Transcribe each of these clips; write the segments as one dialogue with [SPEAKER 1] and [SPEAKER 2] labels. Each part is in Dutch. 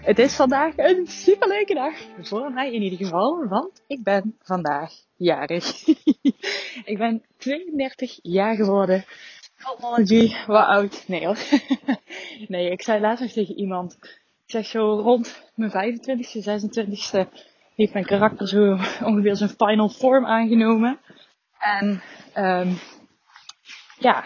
[SPEAKER 1] Het is vandaag een superleuke dag. Voor mij in ieder geval, want ik ben vandaag jarig. ik ben 32 jaar geworden. Apology, wat oud. Nee hoor. nee, ik zei laatst nog tegen iemand. Ik zeg zo rond mijn 25ste, 26ste heeft mijn karakter zo ongeveer zijn final form aangenomen. En um, ja,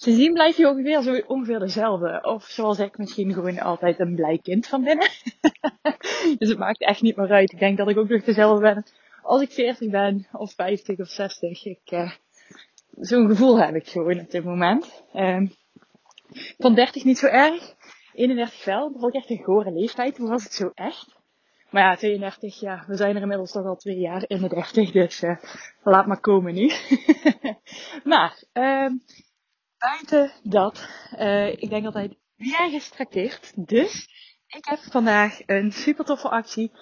[SPEAKER 1] Sindsdien blijf je ongeveer, zo ongeveer dezelfde. Of zoals ik misschien gewoon altijd een blij kind van binnen. dus het maakt echt niet meer uit. Ik denk dat ik ook nog dezelfde ben als ik 40 ben, of 50 of 60. Ik, uh, zo'n gevoel heb ik gewoon op dit moment. Um, van 30 niet zo erg. 31 wel. Vond ik echt een gore leeftijd. Hoe was het zo echt? Maar ja, 32, ja, we zijn er inmiddels toch al twee jaar in de 30. Dus uh, laat maar komen nu. maar, um, buiten dat, uh, ik denk altijd weer gestrakteerd. Dus ik heb vandaag een super toffe actie.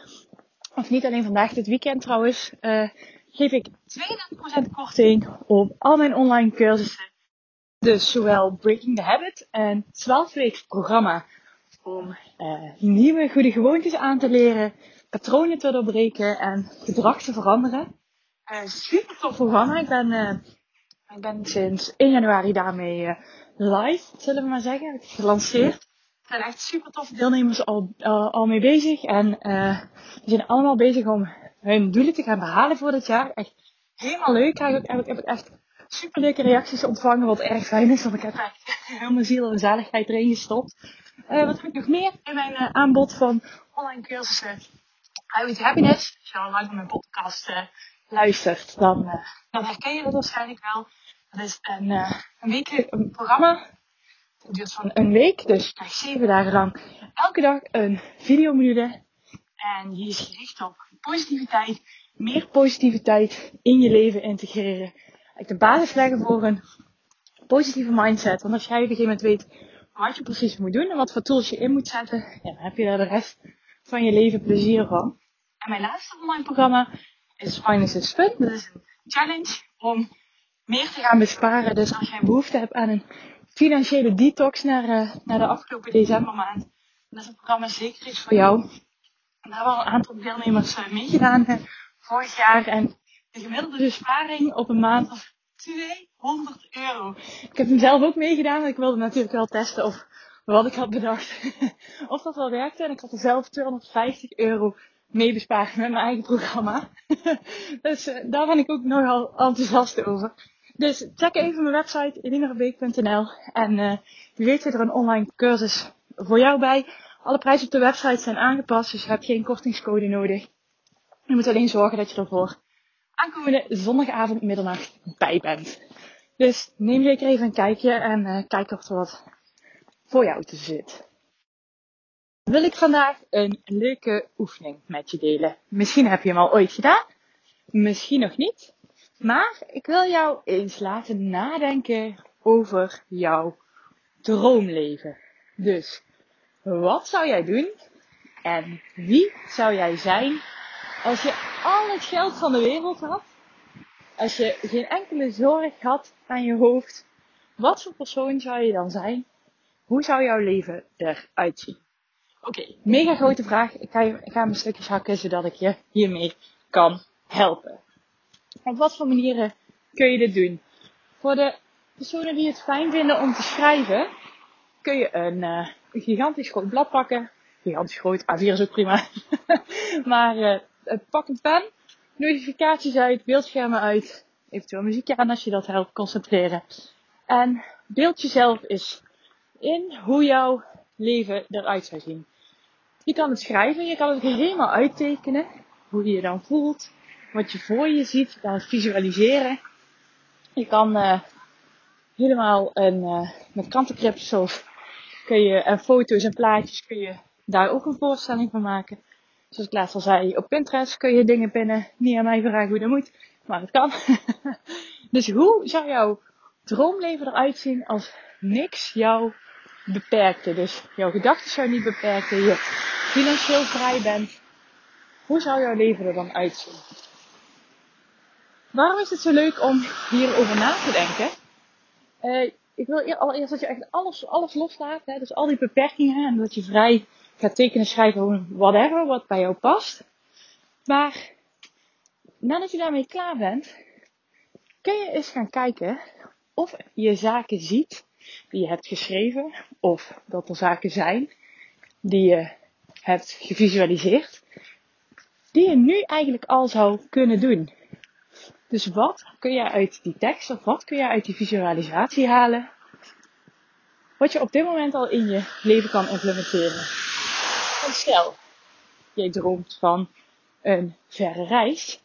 [SPEAKER 1] Of niet alleen vandaag, dit weekend trouwens. Uh, geef ik 32% korting op al mijn online cursussen. Dus zowel Breaking the Habit en 12 weken programma om uh, nieuwe goede gewoontes aan te leren, patronen te doorbreken en gedrag te veranderen. Uh, super tof programma. Ik ben ik ben sinds 1 januari daarmee uh, live, zullen we maar zeggen. Ik gelanceerd. Er zijn echt super toffe deelnemers al, uh, al mee bezig. En uh, die zijn allemaal bezig om hun doelen te gaan behalen voor dit jaar. Echt helemaal leuk. Ik heb, ik, heb ik echt super leuke reacties ontvangen. Wat erg fijn is, want ik heb echt heel mijn ziel en zaligheid erin gestopt. wat heb ik nog meer in mijn aanbod van online cursussen? Habit Happiness. Als je al lang mijn podcast luistert, dan, dan herken je dat waarschijnlijk wel. Dat is een, uh, een week programma. Het duurt van een week, dus je krijgt zeven dagen lang elke dag een videomodule. En die is gericht op positiviteit, meer positiviteit in je leven integreren. Ik de basis leggen voor een positieve mindset. Want als jij op een gegeven moment weet wat je precies moet doen en wat voor tools je in moet zetten, ja, dan heb je daar de rest van je leven plezier van. En mijn laatste online programma is Finance is Fun. Dat is een challenge om meer te gaan besparen. Dus als jij behoefte hebt aan een financiële detox naar, uh, naar de afgelopen decembermaand, dan is het programma zeker iets voor jou. En daar hebben al een aantal deelnemers uh, meegedaan uh, vorig jaar. En de gemiddelde besparing op een maand was 200 euro. Ik heb hem zelf ook meegedaan, want ik wilde natuurlijk wel testen of wat ik had bedacht, of dat wel werkte. En ik had er zelf 250 euro mee bespaard met mijn eigen programma. dus daar ben ik ook nogal enthousiast over. Dus check even mijn website elinaverbeek.nl en uh, wie weet zit er een online cursus voor jou bij. Alle prijzen op de website zijn aangepast, dus je hebt geen kortingscode nodig. Je moet alleen zorgen dat je ervoor aankomende zondagavond middernacht bij bent. Dus neem zeker even een kijkje en uh, kijk of er wat voor jou te zit. Wil ik vandaag een leuke oefening met je delen. Misschien heb je hem al ooit gedaan, misschien nog niet. Maar ik wil jou eens laten nadenken over jouw droomleven. Dus, wat zou jij doen en wie zou jij zijn als je al het geld van de wereld had? Als je geen enkele zorg had aan je hoofd, wat voor persoon zou je dan zijn? Hoe zou jouw leven eruit zien? Oké, mega grote vraag. Ik ga, ik ga hem stukjes hakken zodat ik je hiermee kan helpen. Op wat voor manieren kun je dit doen? Voor de personen die het fijn vinden om te schrijven, kun je een, een gigantisch groot blad pakken. Gigantisch groot, A4 is ook prima. maar uh, pak een pen, notificaties uit, beeldschermen uit, eventueel muziekje aan als je dat helpt concentreren. En beeld jezelf eens in hoe jouw leven eruit zou zien. Je kan het schrijven, je kan het helemaal uittekenen, hoe je je dan voelt, wat je voor je ziet. Je kan het visualiseren. Je kan uh, helemaal een, uh, met krantencryptsels kun je, en foto's en plaatjes kun je daar ook een voorstelling van maken. Zoals ik laatst al zei, op Pinterest kun je dingen pinnen. Niet aan mij vragen hoe dat moet, maar het kan. dus hoe zou jouw droomleven eruit zien als niks jou beperkte? Dus jouw gedachten zou niet beperken, je financieel vrij bent. Hoe zou jouw leven er dan uitzien? Waarom is het zo leuk om hierover na te denken? Uh, ik wil allereerst dat je echt alles, alles loslaat. Hè? Dus al die beperkingen. En dat je vrij gaat tekenen, schrijven, whatever, wat bij jou past. Maar nadat je daarmee klaar bent, kun je eens gaan kijken of je zaken ziet die je hebt geschreven. Of dat er zaken zijn die je hebt gevisualiseerd. Die je nu eigenlijk al zou kunnen doen. Dus wat kun je uit die tekst of wat kun je uit die visualisatie halen? Wat je op dit moment al in je leven kan implementeren. En stel, jij droomt van een verre reis.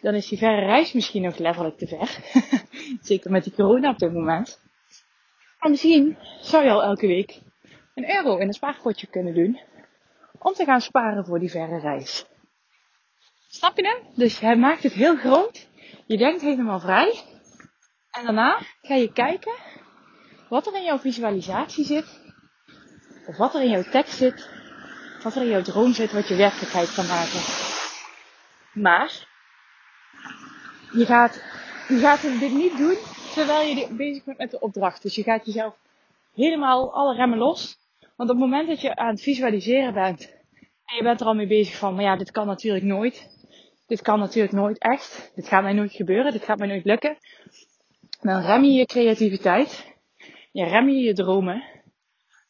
[SPEAKER 1] Dan is die verre reis misschien nog letterlijk te ver. Zeker met die corona op dit moment. Maar misschien zou je al elke week een euro in een spaarpotje kunnen doen. Om te gaan sparen voor die verre reis. Snap je hem? Dus hij maakt het heel groot. Je denkt helemaal vrij. En daarna ga je kijken wat er in jouw visualisatie zit. Of wat er in jouw tekst zit. Wat er in jouw droom zit wat je werkelijkheid kan maken. Maar je gaat, je gaat dit niet doen terwijl je bezig bent met de opdracht. Dus je gaat jezelf helemaal alle remmen los. Want op het moment dat je aan het visualiseren bent en je bent er al mee bezig van, maar ja, dit kan natuurlijk nooit dit kan natuurlijk nooit echt. Dit gaat mij nooit gebeuren. Dit gaat mij nooit lukken. Dan rem je je creativiteit. Je rem je je dromen.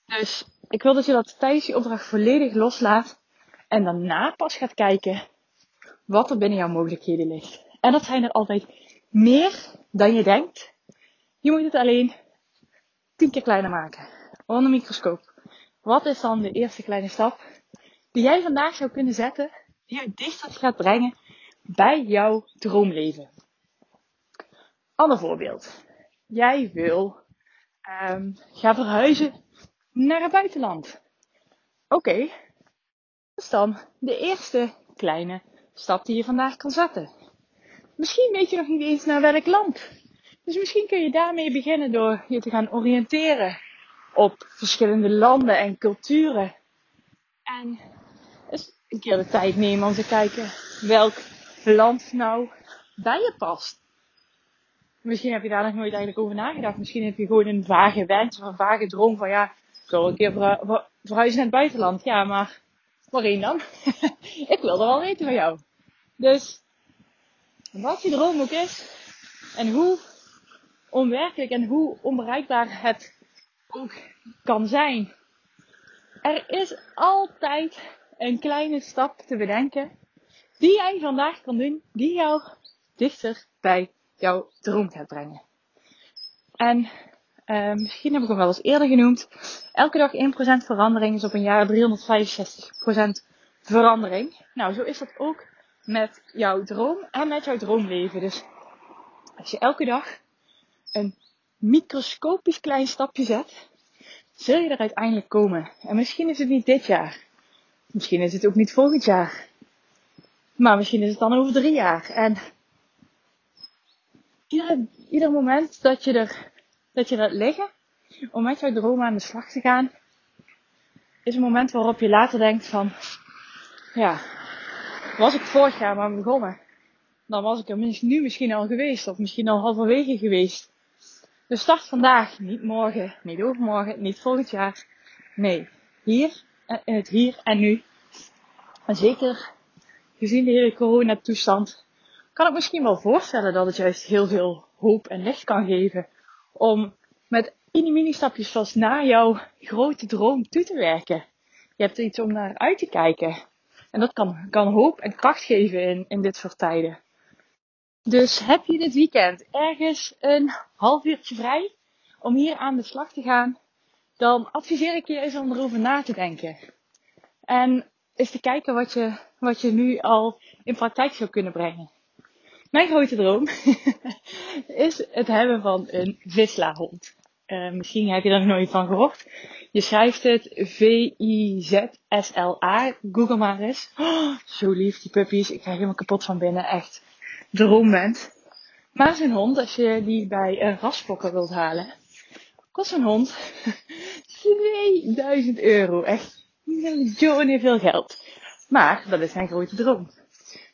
[SPEAKER 1] Dus ik wil dat je dat tijdens die opdracht volledig loslaat. En daarna pas gaat kijken wat er binnen jouw mogelijkheden ligt. En dat zijn er altijd meer dan je denkt. Je moet het alleen tien keer kleiner maken. Onder microscoop. Wat is dan de eerste kleine stap die jij vandaag zou kunnen zetten, die je dichter gaat brengen bij jouw droomleven. Ander voorbeeld. Jij wil um, gaan verhuizen naar het buitenland. Oké, dat is dan de eerste kleine stap die je vandaag kan zetten. Misschien weet je nog niet eens naar welk land. Dus misschien kun je daarmee beginnen door je te gaan oriënteren op verschillende landen en culturen. En eens een keer de tijd nemen om te kijken welk land nou bij je past. Misschien heb je daar nog nooit eigenlijk over nagedacht. Misschien heb je gewoon een vage wens of een vage droom van ja, ik wil een keer verhuizen naar het buitenland. Ja, maar waarheen dan? ik wil er wel weten van jou. Dus wat je droom ook is en hoe onwerkelijk en hoe onbereikbaar het ook kan zijn. Er is altijd een kleine stap te bedenken die jij vandaag kan doen, die jou dichter bij jouw droom gaat brengen. En uh, misschien heb ik hem wel eens eerder genoemd. Elke dag 1% verandering is op een jaar 365% verandering. Nou, zo is dat ook met jouw droom en met jouw droomleven. Dus als je elke dag een microscopisch klein stapje zet, zul je er uiteindelijk komen. En misschien is het niet dit jaar. Misschien is het ook niet volgend jaar. Maar misschien is het dan over drie jaar. En ieder, ieder moment dat je er, dat je liggen, om met jouw droom aan de slag te gaan, is een moment waarop je later denkt van, ja, was ik vorig jaar maar begonnen, dan was ik er nu misschien al geweest, of misschien al halverwege geweest. Dus start vandaag, niet morgen, niet overmorgen, niet volgend jaar. Nee, hier, in het hier en nu. En zeker gezien de hele coronatoestand, kan ik misschien wel voorstellen dat het juist heel veel hoop en licht kan geven. Om met mini stapjes vast naar jouw grote droom toe te werken. Je hebt iets om naar uit te kijken. En dat kan, kan hoop en kracht geven in, in dit soort tijden. Dus heb je dit weekend ergens een half uurtje vrij om hier aan de slag te gaan, dan adviseer ik je eens om erover na te denken. En eens te kijken wat je, wat je nu al in praktijk zou kunnen brengen. Mijn grote droom is het hebben van een vislahond. Uh, misschien heb je er nog nooit van gehoord. Je schrijft het V-I-Z-S-L-A. Google maar eens. Oh, zo lief, die puppies. Ik krijg helemaal kapot van binnen. Echt droomband. Maar zijn hond, als je die bij een rasfokker wilt halen, kost een hond 2000 euro. Echt miljoenen veel geld. Maar dat is zijn grote droom.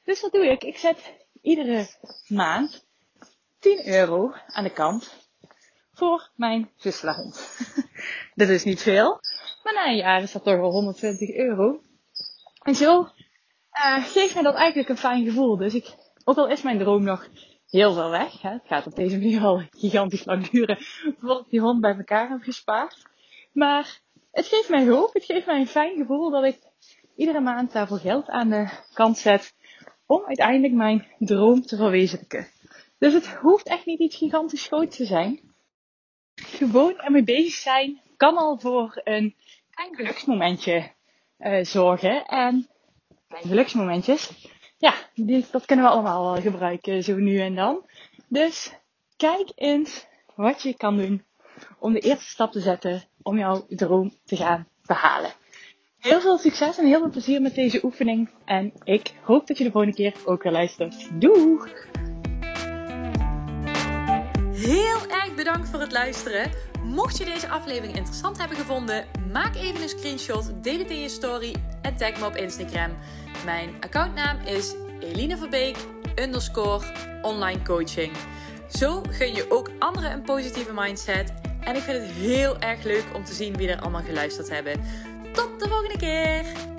[SPEAKER 1] Dus wat doe ik? Ik zet iedere maand 10 euro aan de kant voor mijn visselhond. dat is niet veel, maar na een jaar is dat toch wel 120 euro. En zo uh, geeft mij dat eigenlijk een fijn gevoel. Dus ik, ook al is mijn droom nog heel veel weg, hè, het gaat op deze manier al gigantisch lang duren voordat ik die hond bij elkaar heb gespaard. Maar het geeft mij hoop, het geeft mij een fijn gevoel dat ik iedere maand daarvoor geld aan de kant zet om uiteindelijk mijn droom te verwezenlijken. Dus het hoeft echt niet iets gigantisch groots te zijn. Gewoon ermee bezig zijn kan al voor een klein geluksmomentje uh, zorgen. En geluksmomentjes, ja, die, dat kunnen we allemaal wel gebruiken zo nu en dan. Dus kijk eens wat je kan doen om de eerste stap te zetten om jouw droom te gaan behalen. Heel veel succes en heel veel plezier met deze oefening. En ik hoop dat je de volgende keer ook weer luistert. Doeg!
[SPEAKER 2] Heel erg bedankt voor het luisteren. Mocht je deze aflevering interessant hebben gevonden, maak even een screenshot, deel het in je story en tag me op Instagram. Mijn accountnaam is Eline Verbeek underscore online coaching. Zo gun je ook anderen een positieve mindset. En ik vind het heel erg leuk om te zien wie er allemaal geluisterd hebben. Tot de volgende keer!